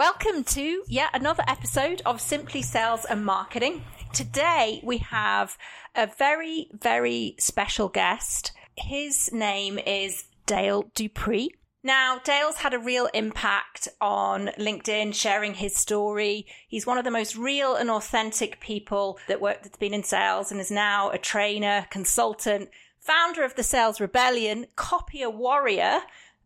Welcome to yet another episode of Simply Sales and Marketing. Today we have a very, very special guest. His name is Dale Dupree. Now, Dale's had a real impact on LinkedIn, sharing his story. He's one of the most real and authentic people that work that's been in sales and is now a trainer, consultant, founder of the Sales Rebellion, copier warrior.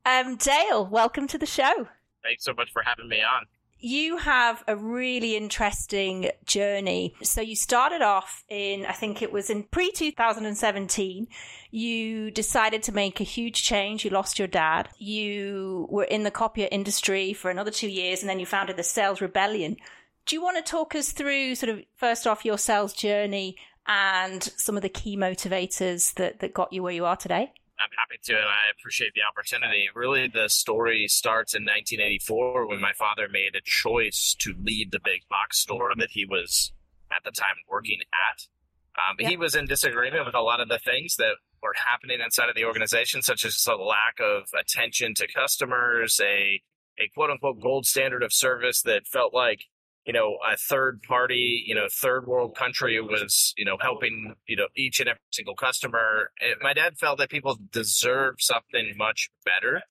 Um, Dale, welcome to the show. Thanks so much for having me on you have a really interesting journey. So you started off in, I think it was in pre 2017. You decided to make a huge change. You lost your dad. You were in the copier industry for another two years and then you founded the Sales Rebellion. Do you want to talk us through sort of first off your sales journey and some of the key motivators that, that got you where you are today? I'm happy to, and I appreciate the opportunity. Really, the story starts in 1984 when my father made a choice to leave the big box store that he was at the time working at. Um, He was in disagreement with a lot of the things that were happening inside of the organization, such as a lack of attention to customers, a a quote unquote gold standard of service that felt like you know, a third party, you know, third world country was, you know, helping, you know, each and every single customer. My dad felt that people deserve something much better.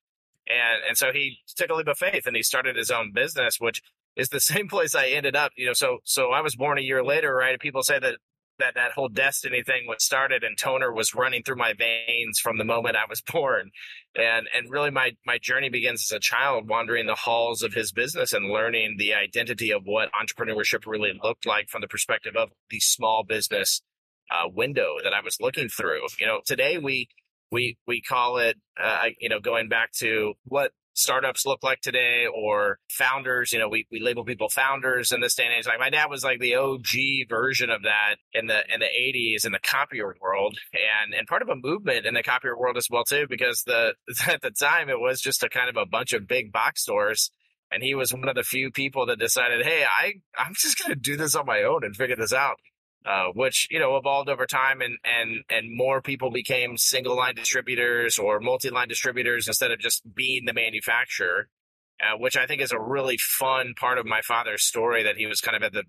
And, and so he took a leap of faith and he started his own business, which is the same place I ended up, you know, so, so I was born a year later, right? People say that that that whole destiny thing was started and toner was running through my veins from the moment I was born. And and really my my journey begins as a child wandering the halls of his business and learning the identity of what entrepreneurship really looked like from the perspective of the small business uh, window that I was looking through. You know, today we we we call it uh, you know going back to what startups look like today or founders. You know, we, we label people founders in this day and age. Like my dad was like the OG version of that in the in the eighties in the copier world and and part of a movement in the copier world as well too, because the at the time it was just a kind of a bunch of big box stores. And he was one of the few people that decided, hey, I, I'm just to do this on my own and figure this out uh, which you know evolved over time, and and and more people became single line distributors or multi line distributors instead of just being the manufacturer uh, which I think is a really fun part of my father's story that he was kind of at the,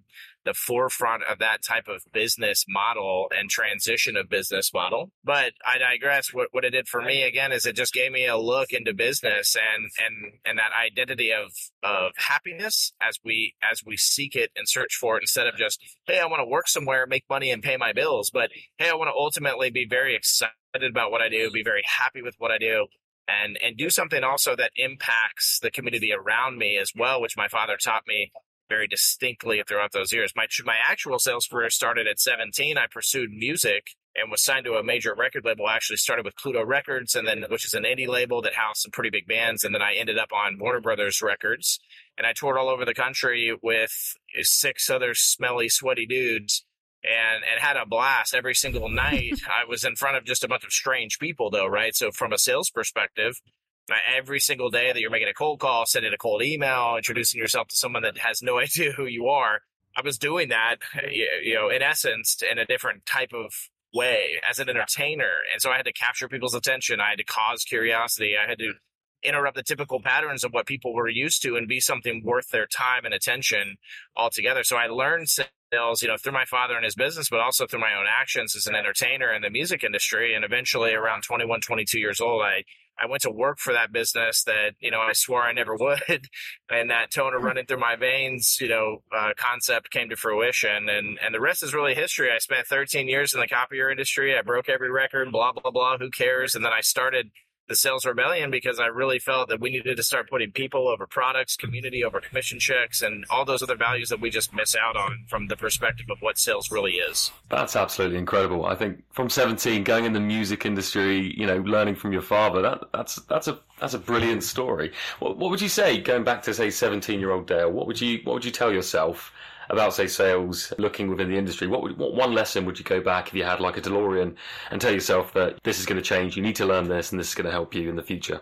the forefront of that type of business model and transition of business model. But I digress. What, what it did for me again is it just gave me a look into business and, and, and that identity of, of happiness as we, as we seek it and search for it instead of just, Hey, I want to work somewhere, make money and pay my bills. But Hey, I want to ultimately be very excited about what I do, be very happy with what I do, and and do something also that impacts the community around me as well, which my father taught me very distinctly throughout those years. My my actual sales career started at 17. I pursued music and was signed to a major record label. I actually started with Pluto Records, and then which is an indie label that housed some pretty big bands. And then I ended up on Warner Brothers Records, and I toured all over the country with six other smelly, sweaty dudes and and had a blast every single night. I was in front of just a bunch of strange people, though, right? So from a sales perspective, every single day that you're making a cold call, sending a cold email, introducing yourself to someone that has no idea who you are, I was doing that, you know, in essence, in a different type of way as an entertainer, and so I had to capture people's attention. I had to cause curiosity. I had to interrupt the typical patterns of what people were used to and be something worth their time and attention altogether. So I learned you know, through my father and his business, but also through my own actions as an entertainer in the music industry. And eventually around 21, 22 years old, I, I went to work for that business that, you know, I swore I never would. and that toner running through my veins, you know, uh, concept came to fruition. And, and the rest is really history. I spent 13 years in the copier industry. I broke every record, blah, blah, blah. Who cares? And then I started the sales rebellion because I really felt that we needed to start putting people over products, community over commission checks, and all those other values that we just miss out on from the perspective of what sales really is. That's absolutely incredible. I think from 17, going in the music industry, you know, learning from your father, that that's that's a that's a brilliant story. What, what would you say going back to say 17 year old Dale? What would you what would you tell yourself? About say sales looking within the industry what, would, what one lesson would you go back if you had like a DeLorean and tell yourself that this is going to change you need to learn this and this is going to help you in the future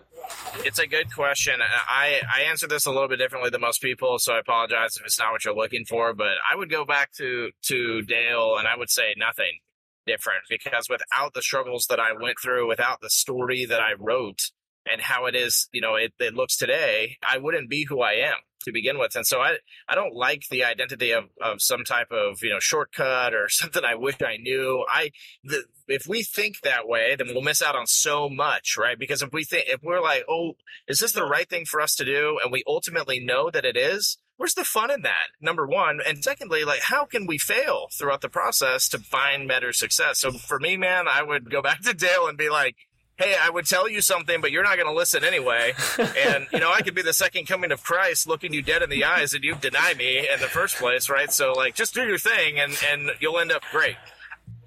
it's a good question. I, I answer this a little bit differently than most people, so I apologize if it's not what you're looking for. But I would go back to to Dale and I would say nothing different because without the struggles that I went through, without the story that I wrote, and how it is, you know, it, it looks today, I wouldn't be who I am to begin with. And so I, I don't like the identity of, of some type of, you know, shortcut or something I wish I knew. I, the, if we think that way, then we'll miss out on so much, right? Because if we think, if we're like, oh, is this the right thing for us to do? And we ultimately know that it is, where's the fun in that? Number one. And secondly, like, how can we fail throughout the process to find better success? So for me, man, I would go back to Dale and be like, hey, I would tell you something, but you're not going to listen anyway. and, you know, I could be the second coming of Christ looking you dead in the eyes and you deny me in the first place, right? So, like, just do your thing and, and you'll end up great.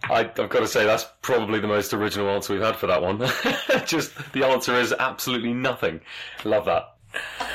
I, have got to say, that's probably the most original answer we've had for that one. just the answer is absolutely nothing. Love that.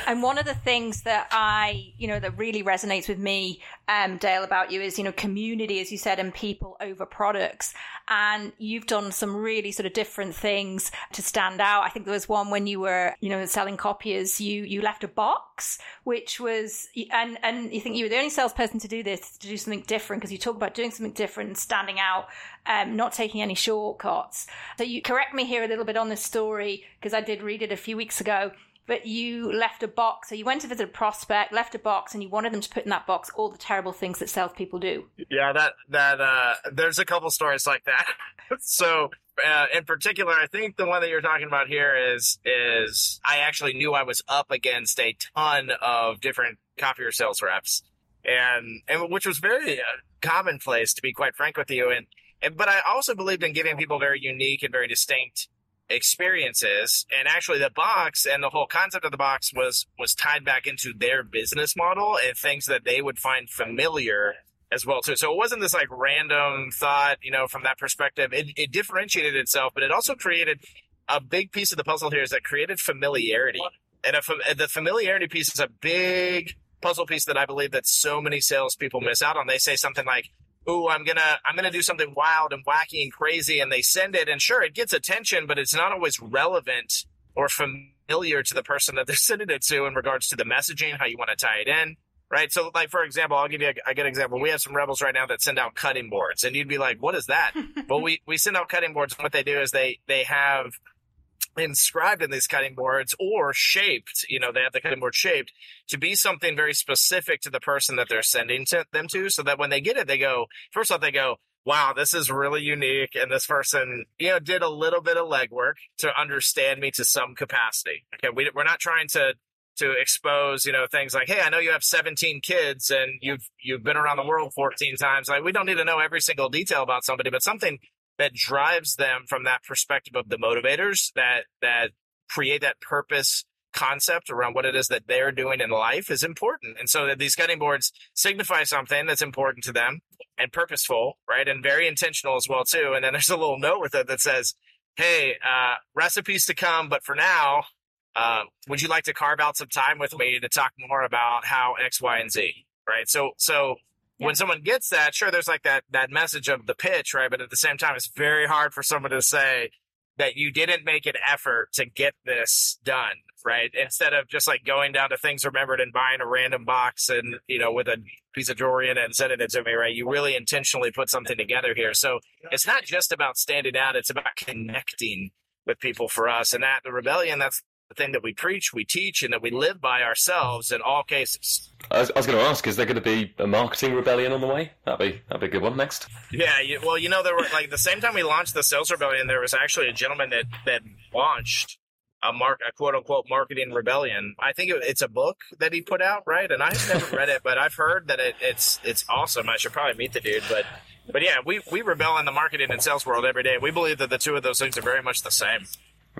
And one of the things that I, you know, that really resonates with me, um, Dale, about you is, you know, community, as you said, and people over products. And you've done some really sort of different things to stand out. I think there was one when you were, you know, selling copiers, you, you left a box, which was, and, and you think you were the only salesperson to do this, to do something different, because you talk about doing something different and standing out, um, not taking any shortcuts. So you correct me here a little bit on this story, because I did read it a few weeks ago but you left a box. So you went to visit a prospect, left a box, and you wanted them to put in that box all the terrible things that salespeople do. Yeah, that that uh, there's a couple stories like that. so uh, in particular, I think the one that you're talking about here is is I actually knew I was up against a ton of different copier sales reps, and and which was very uh, commonplace to be quite frank with you. And, and but I also believed in giving people very unique and very distinct experiences and actually the box and the whole concept of the box was was tied back into their business model and things that they would find familiar as well too. So it wasn't this like random thought you know from that perspective. It, it differentiated itself but it also created a big piece of the puzzle here is that created familiarity. And a, the familiarity piece is a big puzzle piece that i believe that so many salespeople miss out on. They say something like ooh, I'm gonna I'm gonna do something wild and wacky and crazy, and they send it, and sure, it gets attention, but it's not always relevant or familiar to the person that they're sending it to in regards to the messaging, how you want to tie it in. Right. So, like, for example, I'll give you a, a good example. We have some rebels right now that send out cutting boards, and you'd be like, what is that? well, we, we send out cutting boards. And what they do is they, they have inscribed in these cutting boards or shaped, you know, they have the cutting board shaped to be something very specific to the person that they're sending to them to, so that when they get it, they go, first off, they go, wow, this is really unique. And this person, you know, did a little bit of legwork to understand me to some capacity. Okay. We, we're not trying to, to expose, you know, things like, Hey, I know you have 17 kids and you've, you've been around the world 14 times. Like we don't need to know every single detail about somebody, but something that drives them from that perspective of the motivators that that create that purpose concept around what it is that they're doing in life is important. And so that these cutting boards signify something that's important to them and purposeful, right? And very intentional as well too. And then there's a little note with it that says, Hey, uh, recipes to come, but for now, uh, would you like to carve out some time with me to talk more about how X, Y, and Z? Right. So, so yeah. when someone gets that, sure, there's like that that message of the pitch, right? But at the same time, it's very hard for someone to say that you didn't make an effort to get this done, right? Instead of just like going down to things remembered and buying a random box and you know with a piece of jewelry in it and sending it to me, right? You really intentionally put something together here. So it's not just about standing out; it's about connecting with people for us. And that the rebellion, that's the thing that we preach, we teach, and that we live by ourselves in all cases. I was, I was going to ask, is there going to be a marketing rebellion on the way? That'd be that'd be a good one next. Yeah, you, well, you know, there were like the same time we launched the sales rebellion, there was actually a gentleman that that launched a mark a quote unquote marketing rebellion. I think it, it's a book that he put out, right? And I've never read it, but I've heard that it, it's it's awesome. I should probably meet the dude, but but yeah, we we rebel in the marketing and sales world every day. We believe that the two of those things are very much the same.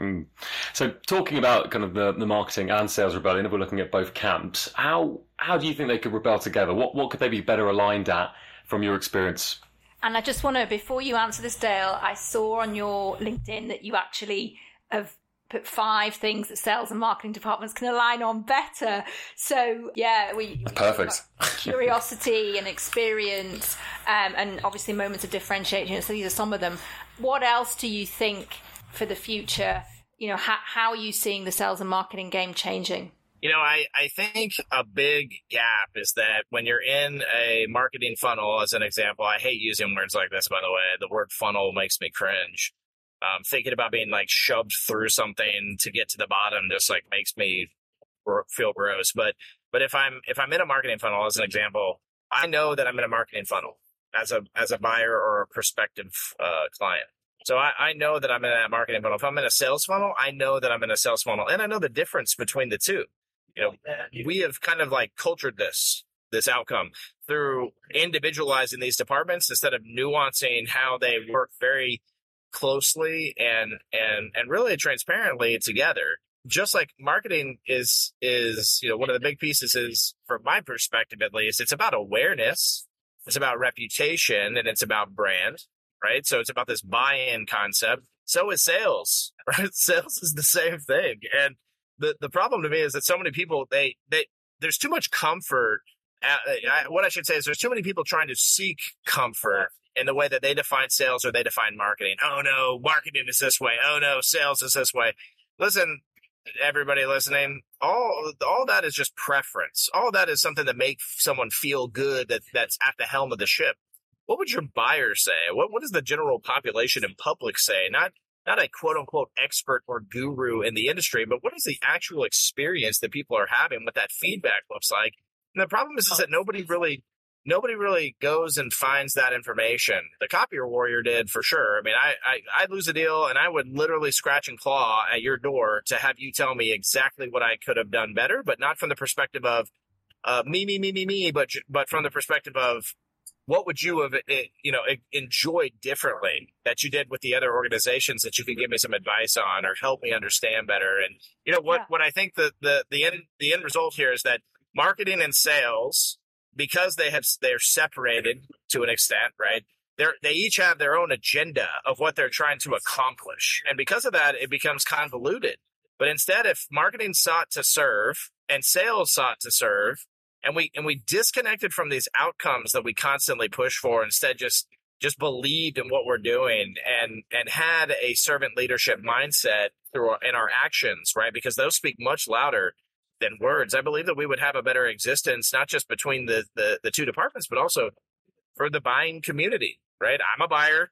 Mm. So, talking about kind of the, the marketing and sales rebellion, if we're looking at both camps, how how do you think they could rebel together? What what could they be better aligned at from your experience? And I just want to, before you answer this, Dale, I saw on your LinkedIn that you actually have put five things that sales and marketing departments can align on better. So yeah, we perfect curiosity and experience, um, and obviously moments of differentiation. So these are some of them. What else do you think? For the future? You know, how, how are you seeing the sales and marketing game changing? You know, I, I think a big gap is that when you're in a marketing funnel, as an example, I hate using words like this, by the way. The word funnel makes me cringe. Um, thinking about being like shoved through something to get to the bottom just like makes me feel gross. But but if I'm if I'm in a marketing funnel as an example, I know that I'm in a marketing funnel as a as a buyer or a prospective uh, client. So I, I know that I'm in that marketing funnel. If I'm in a sales funnel, I know that I'm in a sales funnel, and I know the difference between the two. You know, we have kind of like cultured this this outcome through individualizing these departments instead of nuancing how they work very closely and and and really transparently together just like marketing is is you know one of the big pieces is from my perspective at least it's about awareness it's about reputation and it's about brand right? So it's about this buy-in concept. So is sales right? Sales is the same thing. And the the problem to me is that so many people they they there's too much comfort uh, I, what i should say is there's too many people trying to seek comfort in the way that they define sales or they define marketing. Oh no marketing is this way. Oh no sales is this way. Listen everybody listening, all all that is just preference. All that is something that makes someone feel good that that's at the helm of the ship. What would your buyer say? What what does the general population in public say? Not not a quote unquote expert or guru in the industry, but what is the actual experience that people are having, what that feedback looks like? And the problem is, is that nobody really nobody really goes and finds that information. The copier warrior did for sure. I mean, I, I I'd lose a deal and I would literally scratch and claw at your door to have you tell me exactly what I could have done better, but not from the perspective of uh, me, me, me, me, me, but but from the perspective of what would you have eh, you know enjoyed differently that you did with the other organizations that you could give me some advice on or help me understand better and you know what yeah. what i think the the the end the end result here is that marketing and sales because they have they're separated to an extent, right? They're, they each have their own agenda of what they're trying to accomplish, and because of that, it becomes convoluted. But instead, if marketing sought to serve and sales sought to serve, and we and we disconnected from these outcomes that we constantly push for, instead just just believed in what we're doing and and had a servant leadership mindset through our, in our actions, right? Because those speak much louder than words. I believe that we would have a better existence, not just between the, the, the two departments, but also for the buying community, right? I'm a buyer.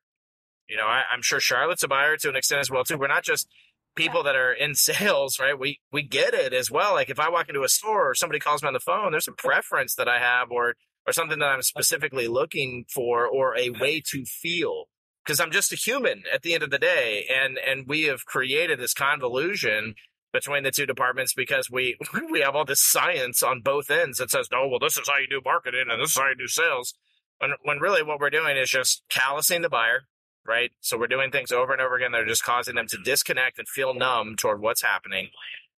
You know, I, am sure Charlotte's a buyer to an extent as well, too. We're not just people that are in sales, right? We, we get it as well. Like if I walk into a store or somebody calls me on the phone, there's a preference that I have or, or something that I'm specifically looking for or a way to feel because I'm just a human at the end of the day. And, and we have created this convolution between the two departments because we we have all this science on both ends that says, "Oh, well, this is how you do marketing and this is how you do sales. When when really what we're doing is just callousing the buyer, right? So we're doing things over and over again that are just causing them to mm-hmm. disconnect and feel numb toward what's happening.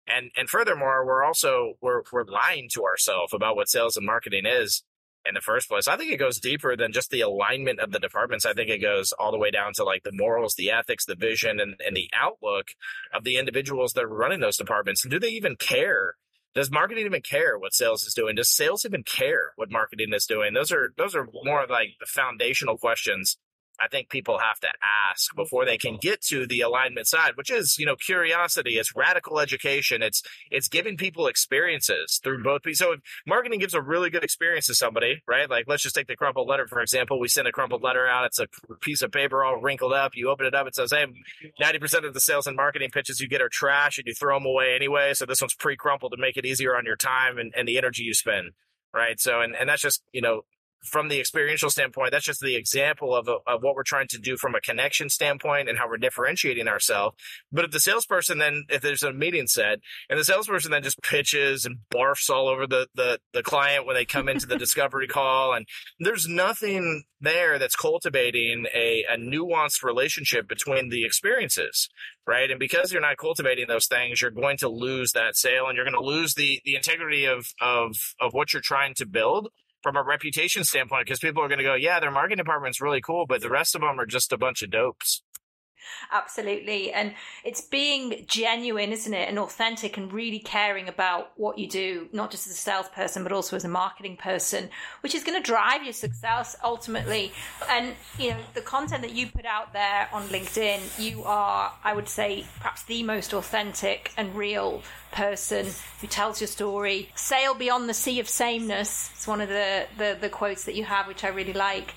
And and furthermore, we're also we're we're lying to ourselves about what sales and marketing is in the first place. I think it goes deeper than just the alignment of the departments. I think it goes all the way down to like the morals, the ethics, the vision, and, and the outlook of the individuals that are running those departments. And do they even care? Does marketing even care what sales is doing? Does sales even care what marketing is doing? Those are those are more like the foundational questions I think people have to ask before they can get to the alignment side, which is, you know, curiosity. It's radical education. It's it's giving people experiences through both. So marketing gives a really good experience to somebody, right? Like let's just take the crumpled letter for example. We send a crumpled letter out. It's a piece of paper all wrinkled up. You open it up. It says, "Hey, ninety percent of the sales and marketing pitches you get are trash, and you throw them away anyway. So this one's pre-crumpled to make it easier on your time and, and the energy you spend." Right. So, and, and that's just, you know, from the experiential standpoint, that's just the example of, a, of what we're trying to do from a connection standpoint and how we're differentiating ourselves. But if the salesperson then, if there's a meeting set and the salesperson then just pitches and barfs all over the, the, the client when they come into the discovery call and there's nothing there that's cultivating a, a nuanced relationship between the experiences, right? And because you're not cultivating those things, you're going to lose that sale and you're going to lose the, the integrity of, of, of what you're trying to build from a reputation standpoint because people are going to go, yeah, their marketing department's really cool, but the rest of them are just a bunch of dopes. Absolutely. And it's being genuine, isn't it? And authentic and really caring about what you do, not just as a salesperson, but also as a marketing person, which is going to drive your success ultimately. And, you know, the content that you put out there on LinkedIn, you are, I would say, perhaps the most authentic and real person who tells your story. Sail beyond the sea of sameness. It's one of the, the, the quotes that you have, which I really like.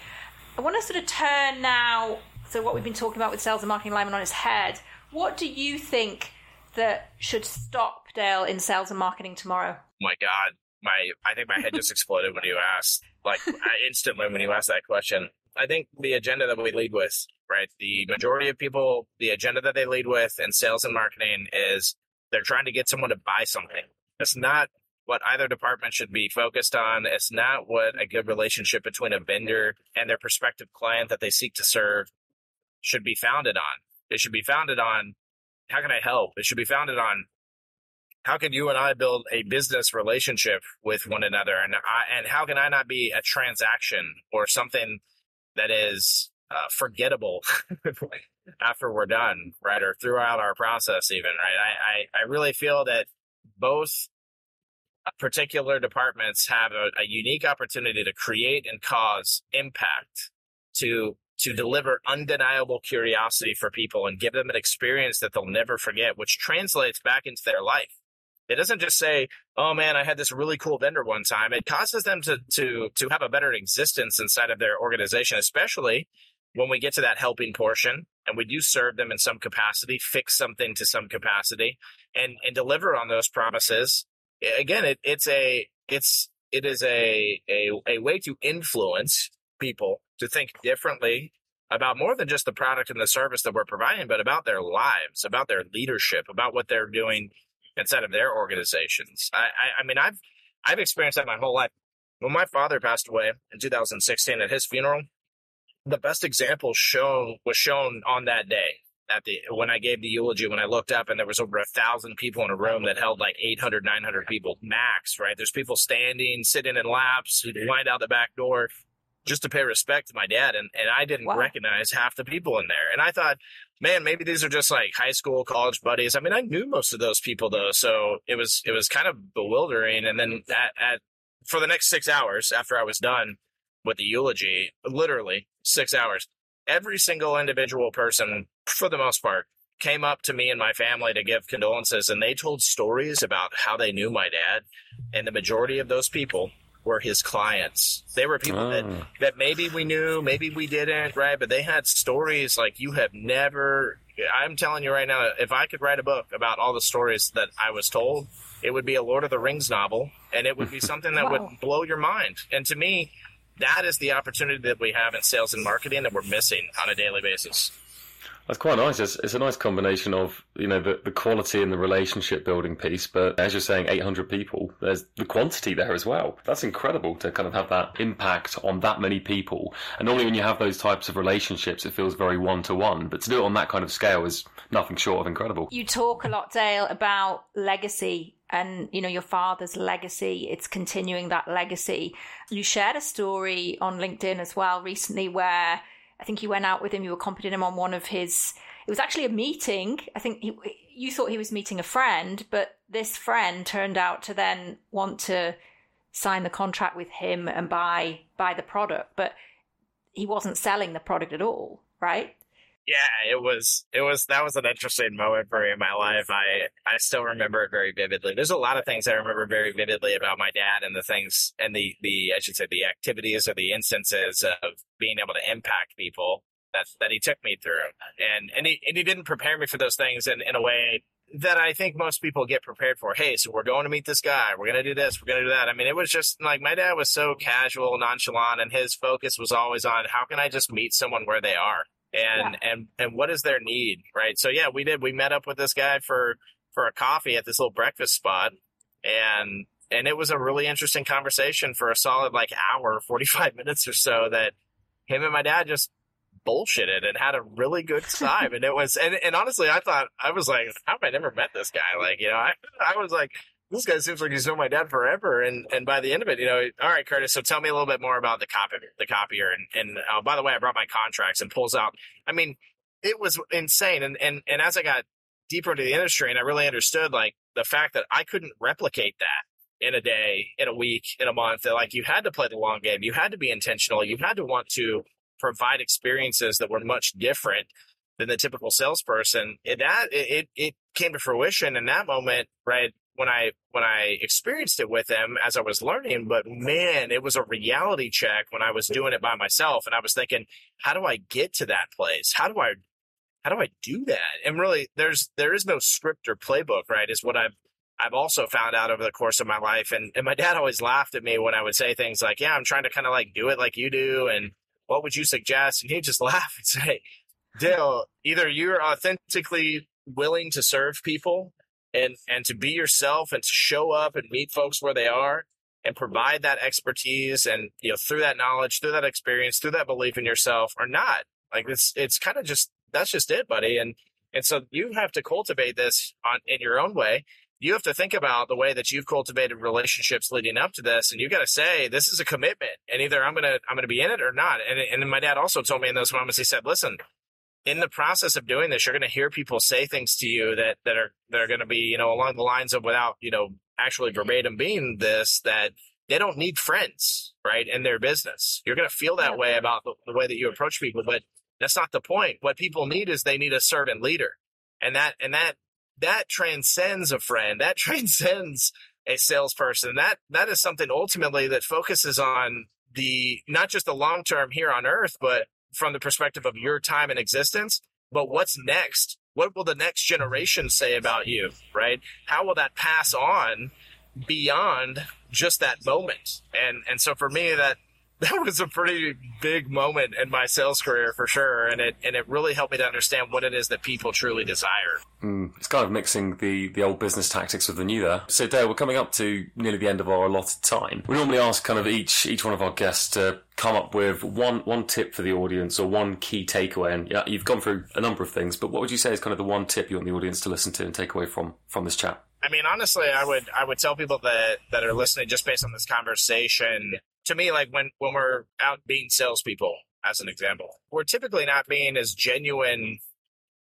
I want to sort of turn now so what we've been talking about with sales and marketing alignment on its head. What do you think that should stop Dale in sales and marketing tomorrow? My God, my I think my head just exploded when you asked, like instantly when you asked that question. I think the agenda that we lead with, right? The majority of people, the agenda that they lead with in sales and marketing is they're trying to get someone to buy something. It's not what either department should be focused on. It's not what a good relationship between a vendor and their prospective client that they seek to serve should be founded on. It should be founded on how can I help? It should be founded on how can you and I build a business relationship with one another, and I, and how can I not be a transaction or something that is uh, forgettable after we're done, right, or throughout our process, even, right? I I, I really feel that both particular departments have a, a unique opportunity to create and cause impact to to deliver undeniable curiosity for people and give them an experience that they'll never forget, which translates back into their life. It doesn't just say, "Oh man, I had this really cool vendor one time." It causes them to to to have a better existence inside of their organization, especially when we get to that helping portion and we do serve them in some capacity, fix something to some capacity, and and deliver on those promises. Again, it, it's a it's it is a, a a way to influence people to think differently about more than just the product and the service that we're providing, but about their lives, about their leadership, about what they're doing inside of their organizations. I, I, I mean, I've I've experienced that my whole life. When my father passed away in 2016 at his funeral, the best example shown was shown on that day at the when I gave the eulogy when I looked up and there was over a thousand people in a room that held like 800 900 people max right there's people standing sitting in laps who lined out the back door just to pay respect to my dad. And, and I didn't wow. recognize half the people in there. And I thought, man, maybe these are just like high school, college buddies. I mean, I knew most of those people though. So it was, it was kind of bewildering. And then at, at for the next six hours after I was done with the eulogy, literally six hours, every single individual person, for the most part, came up to me and my family to give condolences and they told stories about how they knew my dad. And the majority of those people were his clients. They were people oh. that, ah. that maybe we knew, maybe we didn't, right? But they had stories like you have never. I'm telling you right now, if I could write a book about all the stories that I was told, it would be a Lord of the Rings novel, and it would be something that wow. would blow your mind. And to me, that is the opportunity that we have in sales and marketing that we're missing on a daily basis. That's quite nice. It's, it's, a nice combination of you know the, the quality and the relationship building piece, but as you're saying, 800 people. There's the quantity there as well. That's incredible to kind of have that impact on that many people. And normally, when you have those types of relationships, it feels very one to one. But to do it on that kind of scale is nothing short of incredible. You talk a lot, Dale, about legacy and you know your father's legacy it's continuing that legacy you shared a story on linkedin as well recently where I think you went out with him. You accompanied him on one of his. It was actually a meeting. I think he, you thought he was meeting a friend, but this friend turned out to then want to sign the contract with him and buy buy the product, but he wasn't selling the product at all, right? Yeah, it was it was that was an interesting moment for me in my life. I I still remember it very vividly. There's a lot of things I remember very vividly about my dad and the things and the the I should say the activities or the instances of being able to impact people that that he took me through. And and he and he didn't prepare me for those things in, in a way that I think most people get prepared for. Hey, so we're going to meet this guy. We're going to do this. We're going to do that. I mean, it was just like my dad was so casual, nonchalant, and his focus was always on how can I just meet someone where they are and yeah. and and what is their need, right? So yeah, we did. We met up with this guy for for a coffee at this little breakfast spot, and and it was a really interesting conversation for a solid like hour, forty five minutes or so. That him and my dad just bullshitted and had a really good time. and it was, and, and honestly, I thought, I was like, how have I never met this guy? Like, you know, I, I was like, this guy seems like he's known my dad forever. And and by the end of it, you know, all right, Curtis. So tell me a little bit more about the copy, the copier. And and uh, by the way, I brought my contracts and pulls out. I mean, it was insane. And and and as I got deeper into the industry, and I really understood like the fact that I couldn't replicate that in a day, in a week, in a month. That like you had to play the long game. You had to be intentional. You had to want to provide experiences that were much different than the typical salesperson. It, that it it came to fruition in that moment, right? When I when I experienced it with him as I was learning, but man, it was a reality check when I was doing it by myself, and I was thinking, how do I get to that place? How do I how do I do that? And really, there's there is no script or playbook, right? Is what I've I've also found out over the course of my life. And, and my dad always laughed at me when I would say things like, Yeah, I'm trying to kind of like do it like you do. And what would you suggest? And he'd just laugh and say, Dale, either you're authentically willing to serve people and, and to be yourself and to show up and meet folks where they are and provide that expertise and, you know, through that knowledge, through that experience, through that belief in yourself or not. Like it's, it's kind of just, that's just it, buddy. And, and so you have to cultivate this on in your own way you have to think about the way that you've cultivated relationships leading up to this and you got to say this is a commitment and either i'm gonna i'm gonna be in it or not and, and my dad also told me in those moments he said listen in the process of doing this you're gonna hear people say things to you that that are that are gonna be you know along the lines of without you know actually verbatim being this that they don't need friends right in their business you're gonna feel that yeah. way about the, the way that you approach people but that's not the point what people need is they need a servant leader and that and that that transcends a friend. That transcends a salesperson. That that is something ultimately that focuses on the not just the long term here on earth, but from the perspective of your time and existence, but what's next? What will the next generation say about you, right? How will that pass on beyond just that moment? And and so for me that that was a pretty big moment in my sales career for sure, and it and it really helped me to understand what it is that people truly desire. Mm, it's kind of mixing the the old business tactics with the new there. So Dale, we're coming up to nearly the end of our allotted time. We normally ask kind of each each one of our guests to come up with one one tip for the audience or one key takeaway. And yeah, you've gone through a number of things, but what would you say is kind of the one tip you want the audience to listen to and take away from from this chat? I mean, honestly, I would I would tell people that that are listening just based on this conversation to me, like when when we're out being salespeople, as an example, we're typically not being as genuine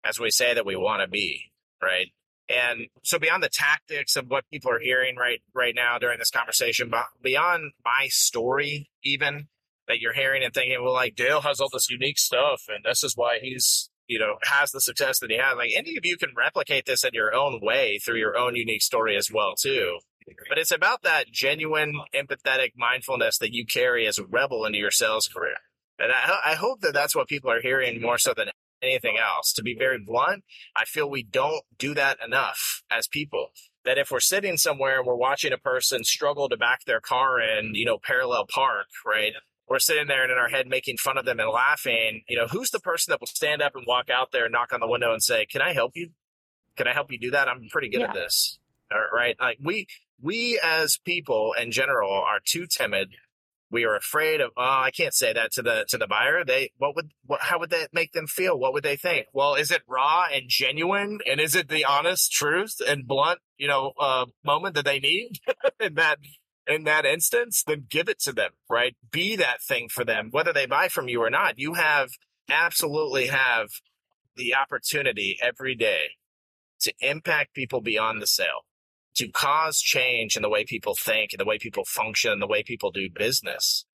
as we say that we want to be, right? And so beyond the tactics of what people are hearing right right now during this conversation, but beyond my story, even that you're hearing and thinking, well, like Dale has all this unique stuff, and this is why he's you know has the success that he has. Like any of you can replicate this in your own way through your own unique story as well, too. But it's about that genuine, empathetic mindfulness that you carry as a rebel into your sales career. And I, I hope that that's what people are hearing more so than anything else. To be very blunt, I feel we don't do that enough as people. That if we're sitting somewhere and we're watching a person struggle to back their car in, you know, parallel park, right? We're sitting there and in our head making fun of them and laughing. You know, who's the person that will stand up and walk out there and knock on the window and say, Can I help you? Can I help you do that? I'm pretty good yeah. at this. Right? Like we we as people in general are too timid. We are afraid of. Oh, I can't say that to the to the buyer. They what would what, how would that make them feel? What would they think? Well, is it raw and genuine, and is it the honest truth and blunt, you know, uh, moment that they need in that in that instance? Then give it to them. Right, be that thing for them, whether they buy from you or not. You have absolutely have the opportunity every day to impact people beyond the sale to cause change in the way people think and the way people function and the way people do business.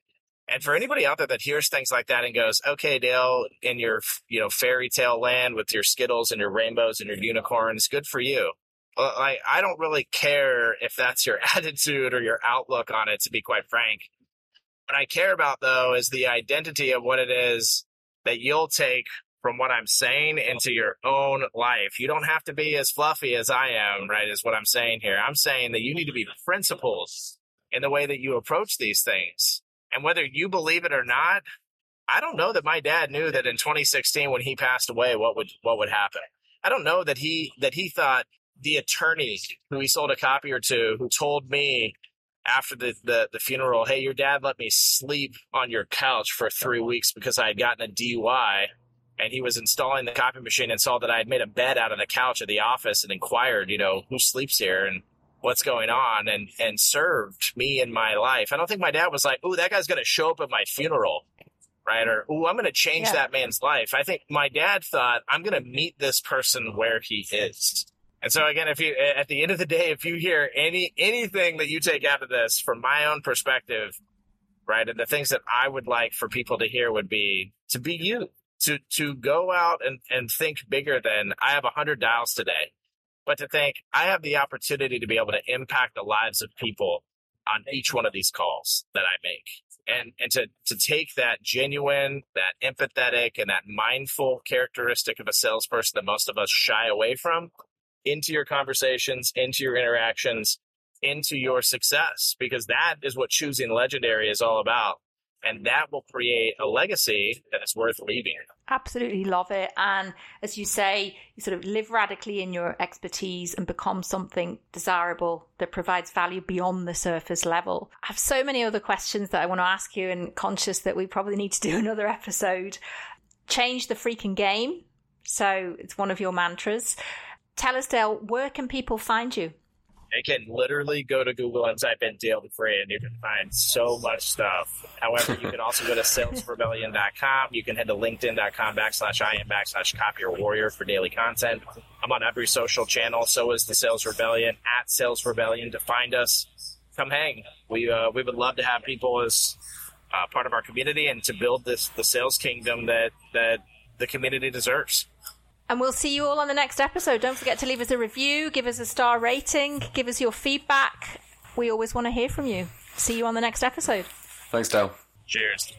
And for anybody out there that hears things like that and goes, okay, Dale, in your, you know, fairy tale land with your Skittles and your rainbows and your unicorns, good for you. I, I don't really care if that's your attitude or your outlook on it, to be quite frank. What I care about though is the identity of what it is that you'll take from what I'm saying into your own life. You don't have to be as fluffy as I am, right? Is what I'm saying here. I'm saying that you need to be principles in the way that you approach these things. And whether you believe it or not, I don't know that my dad knew that in 2016 when he passed away, what would what would happen. I don't know that he that he thought the attorney who he sold a copier to, who told me after the, the, the funeral, hey, your dad let me sleep on your couch for three weeks because I had gotten a DUI and he was installing the copy machine and saw that I had made a bed out of the couch of the office and inquired, you know, who sleeps here and what's going on and and served me in my life. I don't think my dad was like, "Ooh, that guy's going to show up at my funeral." Right? Or, "Ooh, I'm going to change yeah. that man's life." I think my dad thought, "I'm going to meet this person where he is." And so again, if you at the end of the day, if you hear any anything that you take out of this from my own perspective, right, and the things that I would like for people to hear would be to be you to to go out and, and think bigger than I have a hundred dials today. but to think I have the opportunity to be able to impact the lives of people on each one of these calls that I make. And, and to, to take that genuine, that empathetic, and that mindful characteristic of a salesperson that most of us shy away from into your conversations, into your interactions, into your success, because that is what choosing legendary is all about and that will create a legacy that is worth leaving. Absolutely love it. And as you say, you sort of live radically in your expertise and become something desirable that provides value beyond the surface level. I have so many other questions that I want to ask you, and conscious that we probably need to do another episode. Change the freaking game. So it's one of your mantras. Tell us, Dale, where can people find you? You can literally go to Google and type in Dale Dupree and you can find so much stuff. However, you can also go to salesrebellion.com. You can head to linkedin.com backslash I am backslash copier warrior for daily content. I'm on every social channel. So is the Sales Rebellion at Sales Rebellion to find us. Come hang. We, uh, we would love to have people as uh, part of our community and to build this, the sales kingdom that, that the community deserves. And we'll see you all on the next episode. Don't forget to leave us a review, give us a star rating, give us your feedback. We always want to hear from you. See you on the next episode. Thanks, Dale. Cheers.